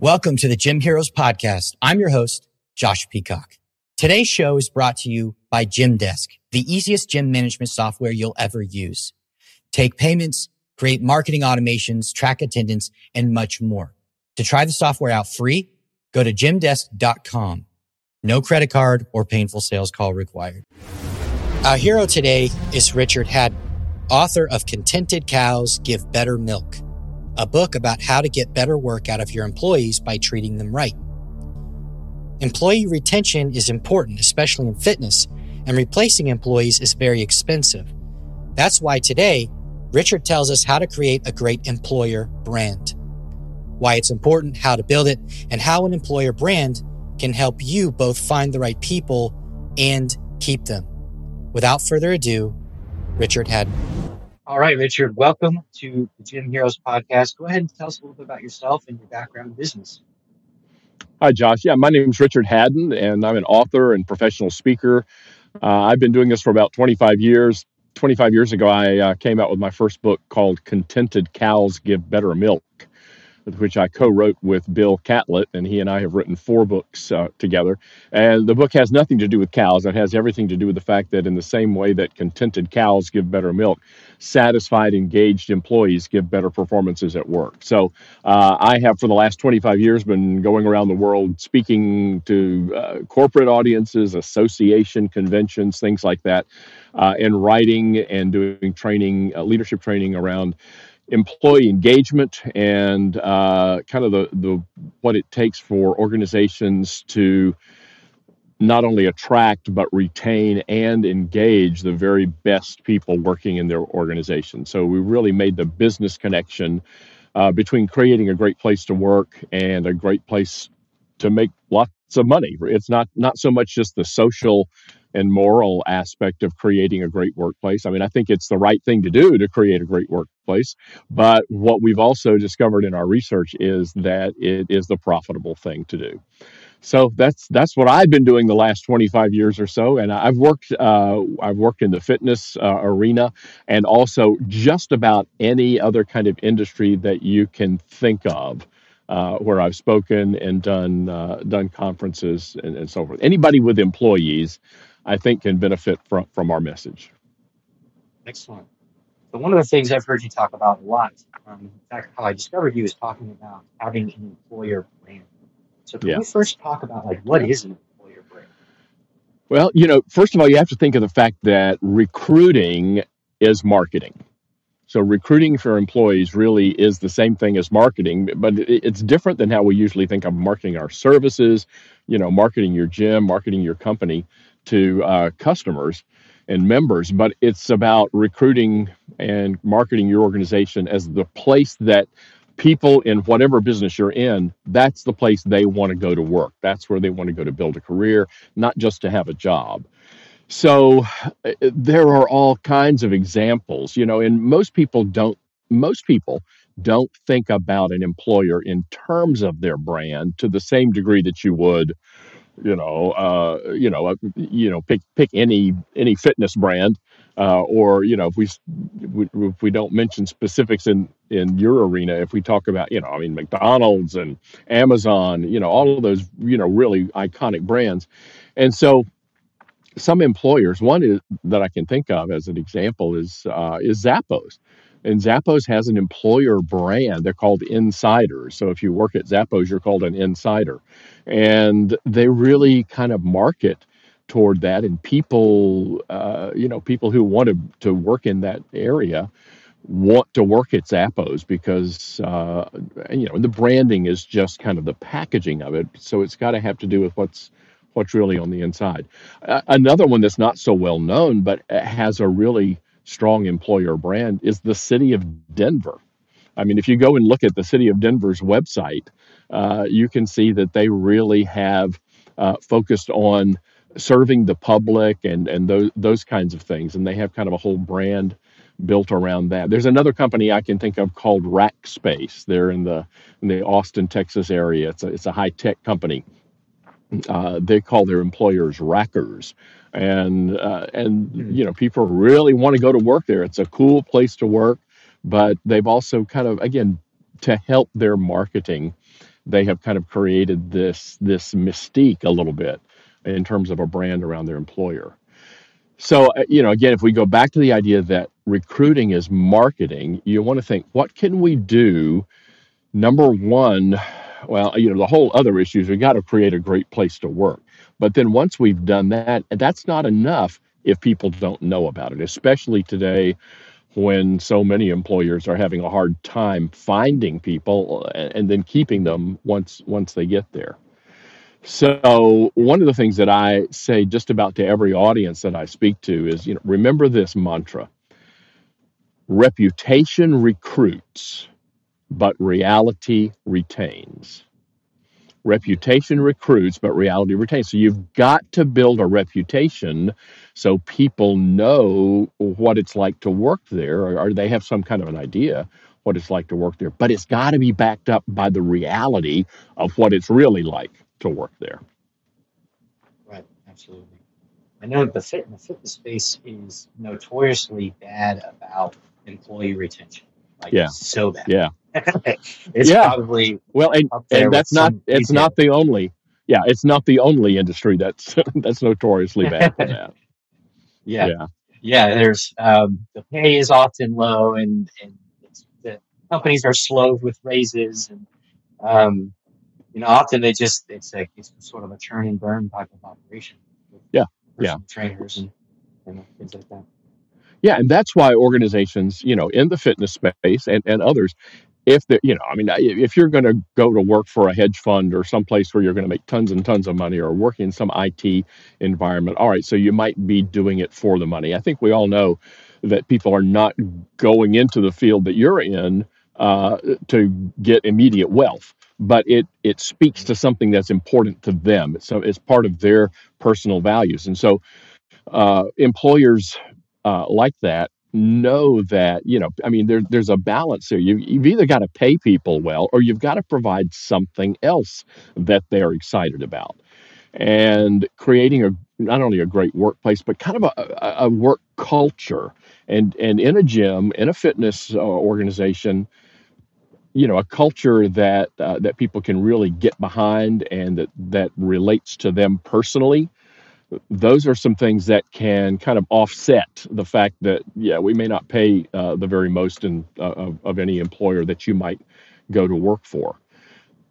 Welcome to the Gym Heroes podcast. I'm your host, Josh Peacock. Today's show is brought to you by Gymdesk, the easiest gym management software you'll ever use. Take payments, create marketing automations, track attendance, and much more. To try the software out free, go to gymdesk.com. No credit card or painful sales call required. Our hero today is Richard Hadden, author of Contented Cows Give Better Milk a book about how to get better work out of your employees by treating them right. Employee retention is important, especially in fitness, and replacing employees is very expensive. That's why today, Richard tells us how to create a great employer brand, why it's important, how to build it, and how an employer brand can help you both find the right people and keep them. Without further ado, Richard Hadden. All right, Richard, welcome to the Gym Heroes podcast. Go ahead and tell us a little bit about yourself and your background in business. Hi, Josh. Yeah, my name is Richard Hadden, and I'm an author and professional speaker. Uh, I've been doing this for about 25 years. 25 years ago, I uh, came out with my first book called Contented Cows Give Better Milk which I co-wrote with Bill Catlette, and he and I have written four books uh, together. And the book has nothing to do with cows; it has everything to do with the fact that, in the same way that contented cows give better milk, satisfied, engaged employees give better performances at work. So, uh, I have for the last 25 years been going around the world speaking to uh, corporate audiences, association conventions, things like that, uh, and writing and doing training, uh, leadership training around employee engagement and uh, kind of the, the what it takes for organizations to not only attract but retain and engage the very best people working in their organization. So we really made the business connection uh, between creating a great place to work and a great place to make lots of money. It's not not so much just the social and moral aspect of creating a great workplace. I mean, I think it's the right thing to do to create a great workplace. But what we've also discovered in our research is that it is the profitable thing to do. So that's that's what I've been doing the last 25 years or so, and I've worked uh, I've worked in the fitness uh, arena and also just about any other kind of industry that you can think of. Uh, where I've spoken and done uh, done conferences and, and, so forth. Anybody with employees I think can benefit from, from our message. Excellent. So one of the things I've heard you talk about a lot, um, in fact, how I discovered you is talking about having an employer brand. So can yeah. we first talk about like what is an employer brand? Well, you know, first of all, you have to think of the fact that recruiting is marketing. So recruiting for employees really is the same thing as marketing, but it's different than how we usually think of marketing our services, you know, marketing your gym, marketing your company to uh, customers and members, but it's about recruiting and marketing your organization as the place that people in whatever business you're in, that's the place they want to go to work. That's where they want to go to build a career, not just to have a job. So uh, there are all kinds of examples, you know, and most people don't most people don't think about an employer in terms of their brand to the same degree that you would you know, uh, you know, uh, you know, pick pick any any fitness brand, uh, or you know, if we, if we don't mention specifics in in your arena, if we talk about, you know, I mean, McDonald's and Amazon, you know, all of those, you know, really iconic brands, and so some employers, one is that I can think of as an example is uh, is Zappos. And Zappos has an employer brand. They're called insiders. So if you work at Zappos, you're called an insider. And they really kind of market toward that. And people, uh, you know, people who want to, to work in that area want to work at Zappos because, uh, you know, the branding is just kind of the packaging of it. So it's got to have to do with what's what's really on the inside. Uh, another one that's not so well known, but has a really strong employer brand is the city of Denver. I mean, if you go and look at the city of Denver's website, uh, you can see that they really have uh, focused on serving the public and and those those kinds of things, and they have kind of a whole brand built around that. There's another company I can think of called Rackspace. They're in the in the Austin, Texas area. It's a it's a high tech company. Uh, they call their employers rackers, and uh, and mm. you know people really want to go to work there. It's a cool place to work, but they've also kind of again to help their marketing, they have kind of created this this mystique a little bit in terms of a brand around their employer. So, uh, you know, again, if we go back to the idea that recruiting is marketing, you want to think, what can we do? Number one, well, you know, the whole other issue is we got to create a great place to work. But then once we've done that, that's not enough if people don't know about it, especially today when so many employers are having a hard time finding people uh, and then keeping them once once they get there. So, one of the things that I say just about to every audience that I speak to is, you know, remember this mantra. Reputation recruits, but reality retains. Reputation recruits, but reality retains. So you've got to build a reputation so people know what it's like to work there, or, or they have some kind of an idea what it's like to work there. But it's got to be backed up by the reality of what it's really like to work there. Right, absolutely. I know the, fit, the fitness space is notoriously bad about employee retention. Like yeah. so bad. Yeah. it's yeah. probably well, and, and that's not it's not the only yeah, it's not the only industry that's that's notoriously bad for that. yeah. yeah. Yeah, there's um, the pay is often low, and, and the companies are slow with raises, and um, you know, often they just it's like it's sort of a churn and burn type of operation. Yeah, yeah, trainers and, and things like that. Yeah, and that's why organizations, you know, in the fitness space and, and others, if the you know, I mean, if you're going to go to work for a hedge fund or someplace where you're going to make tons and tons of money, or working in some IT environment, all right, so you might be doing it for the money. I think we all know that people are not going into the field that you're in uh, to get immediate wealth but it it speaks to something that's important to them. So it's part of their personal values, and so uh, employers uh, like that know that you know i mean there, there's a balance here you, you've either got to pay people well or you've got to provide something else that they're excited about. And creating a not only a great workplace but kind of a, a work culture. And and in a gym in a fitness uh, organization you know a culture that uh, that people can really get behind and that that relates to them personally those are some things that can kind of offset the fact that yeah we may not pay uh, the very most in, uh, of, of any employer that you might go to work for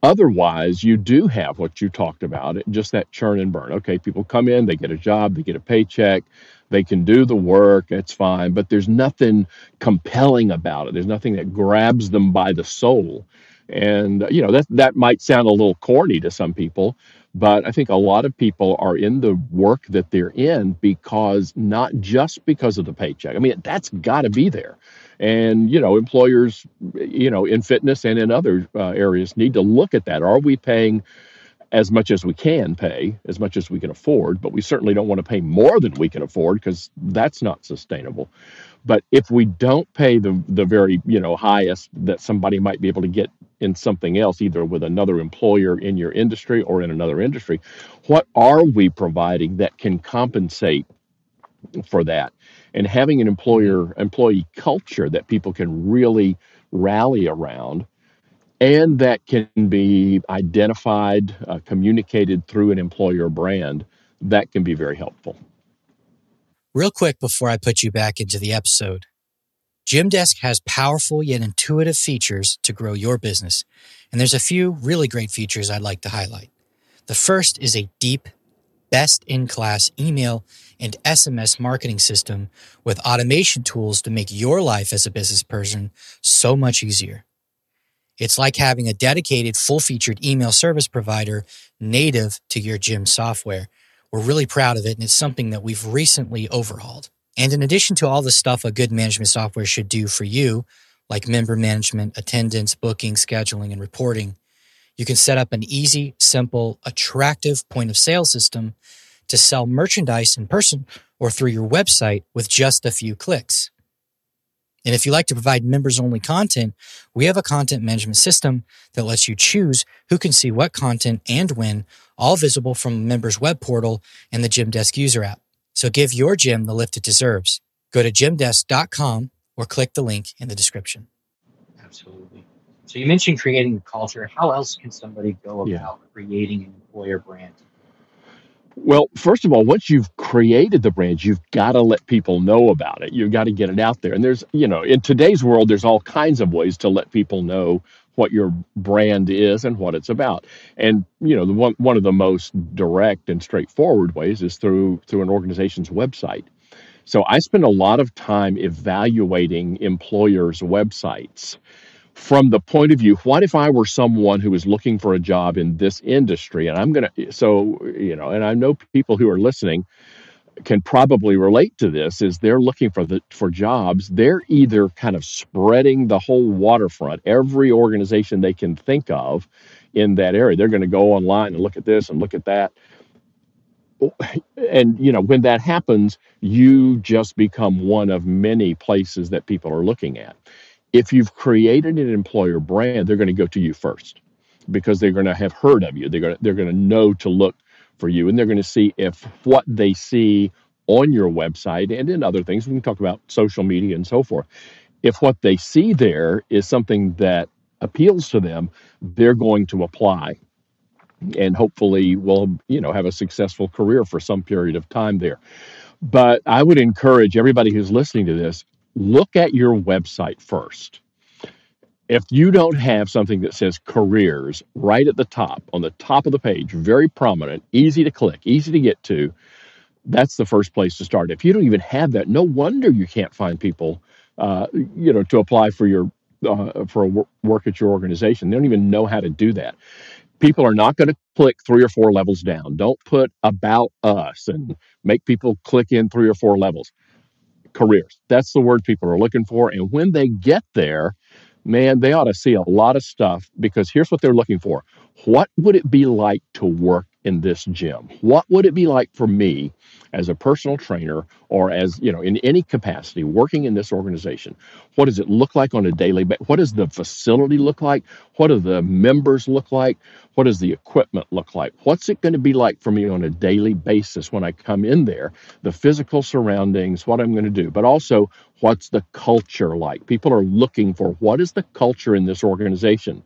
otherwise you do have what you talked about just that churn and burn okay people come in they get a job they get a paycheck they can do the work, it's fine, but there's nothing compelling about it. There's nothing that grabs them by the soul. And you know that that might sound a little corny to some people, but I think a lot of people are in the work that they're in because not just because of the paycheck. I mean, that's got to be there. And you know, employers, you know, in fitness and in other uh, areas need to look at that. Are we paying as much as we can pay, as much as we can afford, but we certainly don't want to pay more than we can afford because that's not sustainable. But if we don't pay the the very you know highest that somebody might be able to get in something else, either with another employer in your industry or in another industry, what are we providing that can compensate for that? And having an employer employee culture that people can really rally around and that can be identified, uh, communicated through an employer brand, that can be very helpful. Real quick before I put you back into the episode, Gymdesk has powerful yet intuitive features to grow your business. And there's a few really great features I'd like to highlight. The first is a deep, best in class email and SMS marketing system with automation tools to make your life as a business person so much easier. It's like having a dedicated, full featured email service provider native to your gym software. We're really proud of it, and it's something that we've recently overhauled. And in addition to all the stuff a good management software should do for you, like member management, attendance, booking, scheduling, and reporting, you can set up an easy, simple, attractive point of sale system to sell merchandise in person or through your website with just a few clicks. And if you like to provide members only content, we have a content management system that lets you choose who can see what content and when, all visible from member's web portal and the Gymdesk user app. So give your gym the lift it deserves. Go to gymdesk.com or click the link in the description. Absolutely. So you mentioned creating a culture. How else can somebody go Yeah. about creating an employer brand? Well, first of all, once you've created the brand, you've got to let people know about it. You've got to get it out there. And there's, you know, in today's world, there's all kinds of ways to let people know what your brand is and what it's about. And, you know, the one, one of the most direct and straightforward ways is through through an organization's website. So I spend a lot of time evaluating employers' websites from the point of view what if I were someone who was looking for a job in this industry? And I'm going to, so, you know, and I know people who are listening can probably relate to this is they're looking for the for jobs. They're either kind of spreading the whole waterfront every organization they can think of in that area. They're going to go online and look at this and look at that. And you know when that happens you just become one of many places that people are looking at if you've created an employer brand they're going to go to you first because they're going to have heard of you. They're going to, they're going to know to look for you and they're going to see if what they see on your website and in other things we can talk about social media and so forth if what they see there is something that appeals to them they're going to apply and hopefully will you know have a successful career for some period of time there. But i would encourage everybody who's listening to this look at your website first if you don't have something that says careers right at the top on the top of the page very prominent easy to click easy to get to that's the first place to start if you don't even have that no wonder you can't find people uh, you know to apply for your uh, for work at your organization they don't even know how to do that people are not going to click three or four levels down. Don't put about us and make people click in three or four levels. Careers. That's the word people are looking for. And when they get there, man, they ought to see a lot of stuff because here's what they're looking for. What would it be like to work in this gym? What would it be like for me as a personal trainer or as, you know, in any capacity working in this organization? What does it look like on a daily basis? What does the facility look like? What do the members look like? What does the equipment look like? What's it going to be like for me on a daily basis when I come in there? The physical surroundings, what I'm going to do, but also what's the culture like? People are looking for what is the culture in this organization?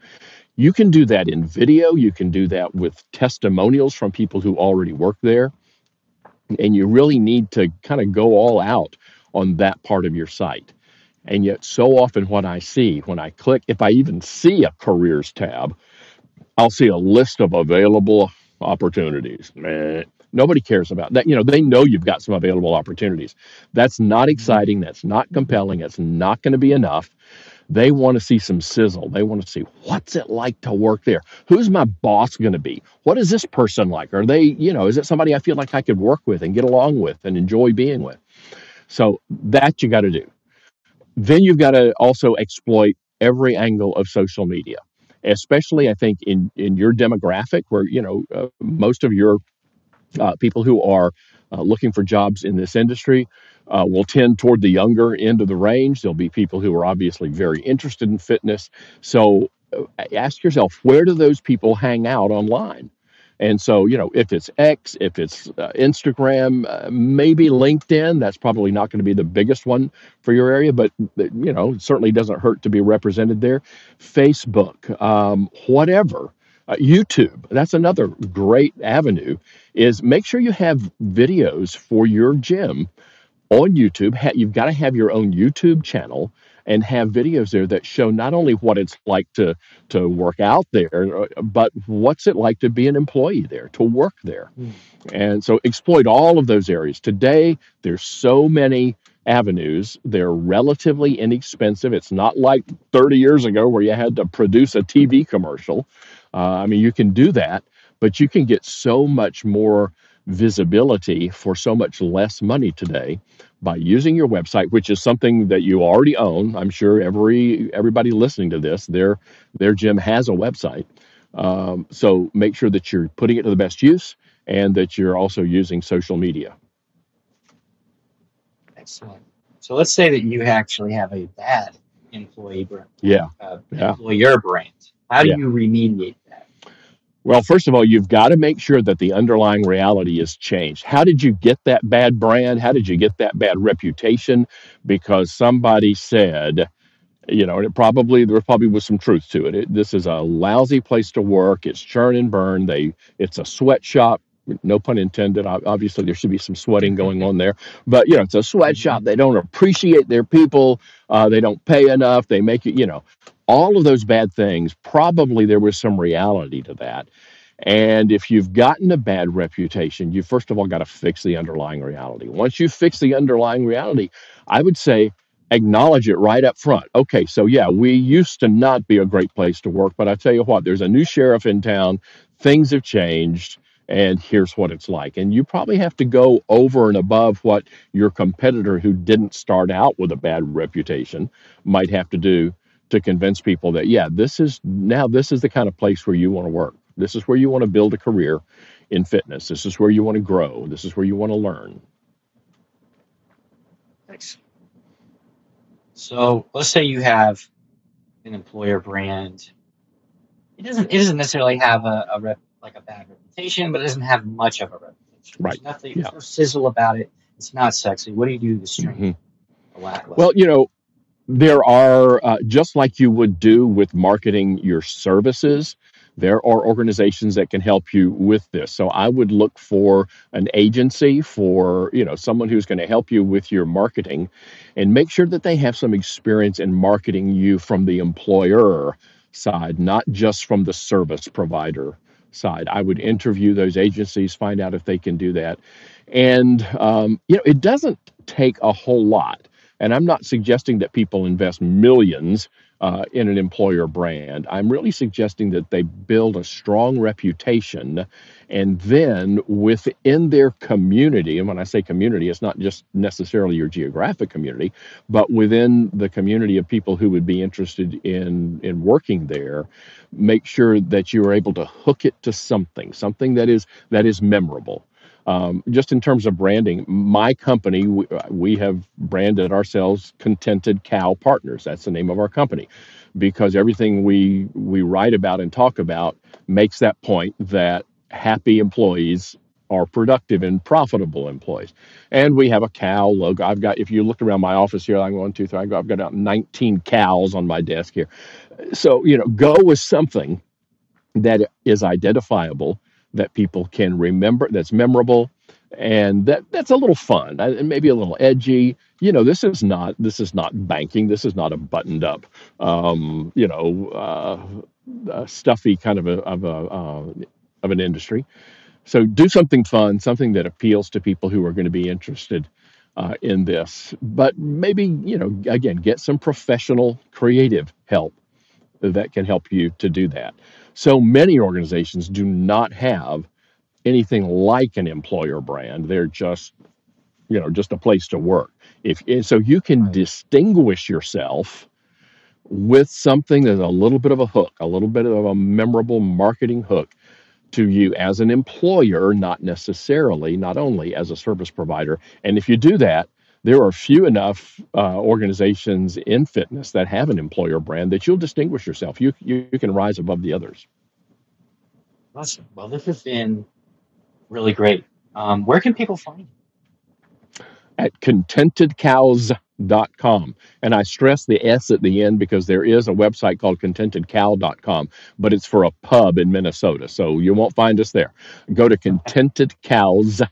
You can do that in video, you can do that with testimonials from people who already work there, and you really need to kind of go all out on that part of your site. And yet, so often, what I see when I click, if I even see a careers tab, I'll see a list of available opportunities. Meh. Nobody cares about that. You know, they know you've got some available opportunities. That's not mm-hmm. exciting. That's not compelling. That's not going to be enough. They want to see some sizzle. They want to see what's it like to work there? Who's my boss going to be? What is this person like? Are they, you know, is it somebody I feel like I could work with and get along with and enjoy being with? So that you got to do. Then you've got to also exploit every angle of social media, especially I think in in your demographic where you know uh, most of your uh, people who are uh, looking for jobs in this industry uh, will tend toward the younger end of the range. There'll be people who are obviously very interested in fitness. So uh, ask yourself, where do those people hang out online? And so, you know, if it's X, if it's uh, Instagram, uh, maybe LinkedIn, that's probably not going to be the biggest one for your area, but, you know, it certainly doesn't hurt to be represented there. Facebook, um, whatever. Uh, YouTube, that's another great avenue, is make sure you have videos for your gym on YouTube. Ha- You've got to have your own YouTube channel and have videos there that show not only what it's like to to work out there, uh, but what's it like to be an employee there, to work there. Mm. And so exploit all of those areas. Today, there's so many avenues. They're relatively inexpensive. It's not like 30 years ago where you had to produce a TV commercial. Uh, I mean, you can do that, but you can get so much more visibility for so much less money today by using your website which is something that you already own. I'm sure every everybody listening to this their their gym has a website. Um, so make sure that you're putting it to the best use and that you're also using social media. Excellent. So let's say that you actually have a bad employee brand, Yeah, uh, yeah, employer brand. How do yeah. you remediate that? Well, first of all, you've got to make sure that the underlying reality is changed. How did you get that bad brand? How did you get that bad reputation? Because somebody said, you know, and it probably there probably was some truth to it. it. This is a lousy place to work. It's churn and burn. They it's a sweatshop. No pun intended. Obviously, there should be some sweating going on there, but you know, it's a sweatshop. They don't appreciate their people. Uh, they don't pay enough. They make it. You know, all of those bad things. Probably there was some reality to that. And if you've gotten a bad reputation, you first of all got to fix the underlying reality. Once you fix the underlying reality, I would say acknowledge it right up front. Okay, so yeah, we used to not be a great place to work, but I tell you what, there's a new sheriff in town, things have changed, and here's what it's like. And you probably have to go over and above what your competitor who didn't start out with a bad reputation might have to do to convince people that, yeah, this is now this is the kind of place where you want to work. This is where you want to build a career in fitness. This is where you want to grow. This is where you want to learn. Thanks. So let's say you have an employer brand. It doesn't it doesn't necessarily have a, a rep, like a bad reputation, but it doesn't have much of a reputation. Right. There's nothing Yeah. there's no sizzle about it. It's not sexy. What do you do to strengthen Mhm. the lackluster? Well, you know, there are uh, just like you would do with marketing your services there are organizations that can help you with this. So i would look for an agency for you know someone who's going to help you with your marketing and make sure that they have some experience in marketing you from the employer side not just from the service provider side. I would interview those agencies find out if they can do that. And um, you know it doesn't take a whole lot and I'm not suggesting that people invest millions uh, in an employer brand. I'm really suggesting that they build a strong reputation and then within their community, and when I say community, it's not just necessarily your geographic community, but within the community of people who would be interested in, in working there, make sure that you are able to hook it to something, something that is that is memorable. Um, just in terms of branding, my company, we, we have branded ourselves Contented Cow Partners. That's the name of our company because everything we, we write about and talk about makes that point that happy employees are productive and profitable employees. And we have a cow logo. I've got, if you look around my office here, I'm one, two, three, I've got about 19 cows on my desk here. So, you know, go with something that is identifiable that people can remember that's memorable and that that's a little fun uh, and maybe a little edgy. You know this is not this is not banking this is not a buttoned up um, you know uh, uh, stuffy kind of a of a uh, of an industry. So do something fun something that appeals to people who are going to be interested uh, in this. But maybe you know again get some professional creative help that can help you to do that. So many organizations do not have anything like an employer brand. They're just, you know, just a place to work. If so you can Right. distinguish yourself with something that's a little bit of a hook, a little bit of a memorable marketing hook to you as an employer, not necessarily, not only as a service provider. And if you do that, there are few enough uh, organizations in fitness that have an employer brand that you'll distinguish yourself. You, you you can rise above the others. Awesome. Well, this has been really great. Um, where can people find you? at contentedcows.com. And I stress the S at the end because there is a website called contentedcow.com, but it's for a pub in Minnesota. So you won't find us there. Go to contentedcows.com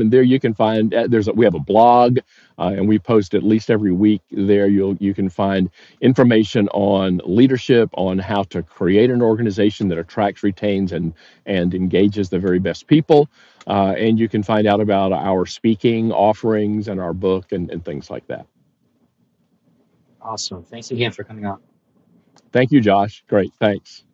and there you can find uh, there's a, we have a blog uh, and we post at least every week there you'll you can find information on leadership on how to create an organization that attracts retains and and engages the very best people uh, and you can find out about our speaking offerings and our book and, and things like that. Awesome. Thanks again for coming on. Thank you, Josh. Great. Thanks.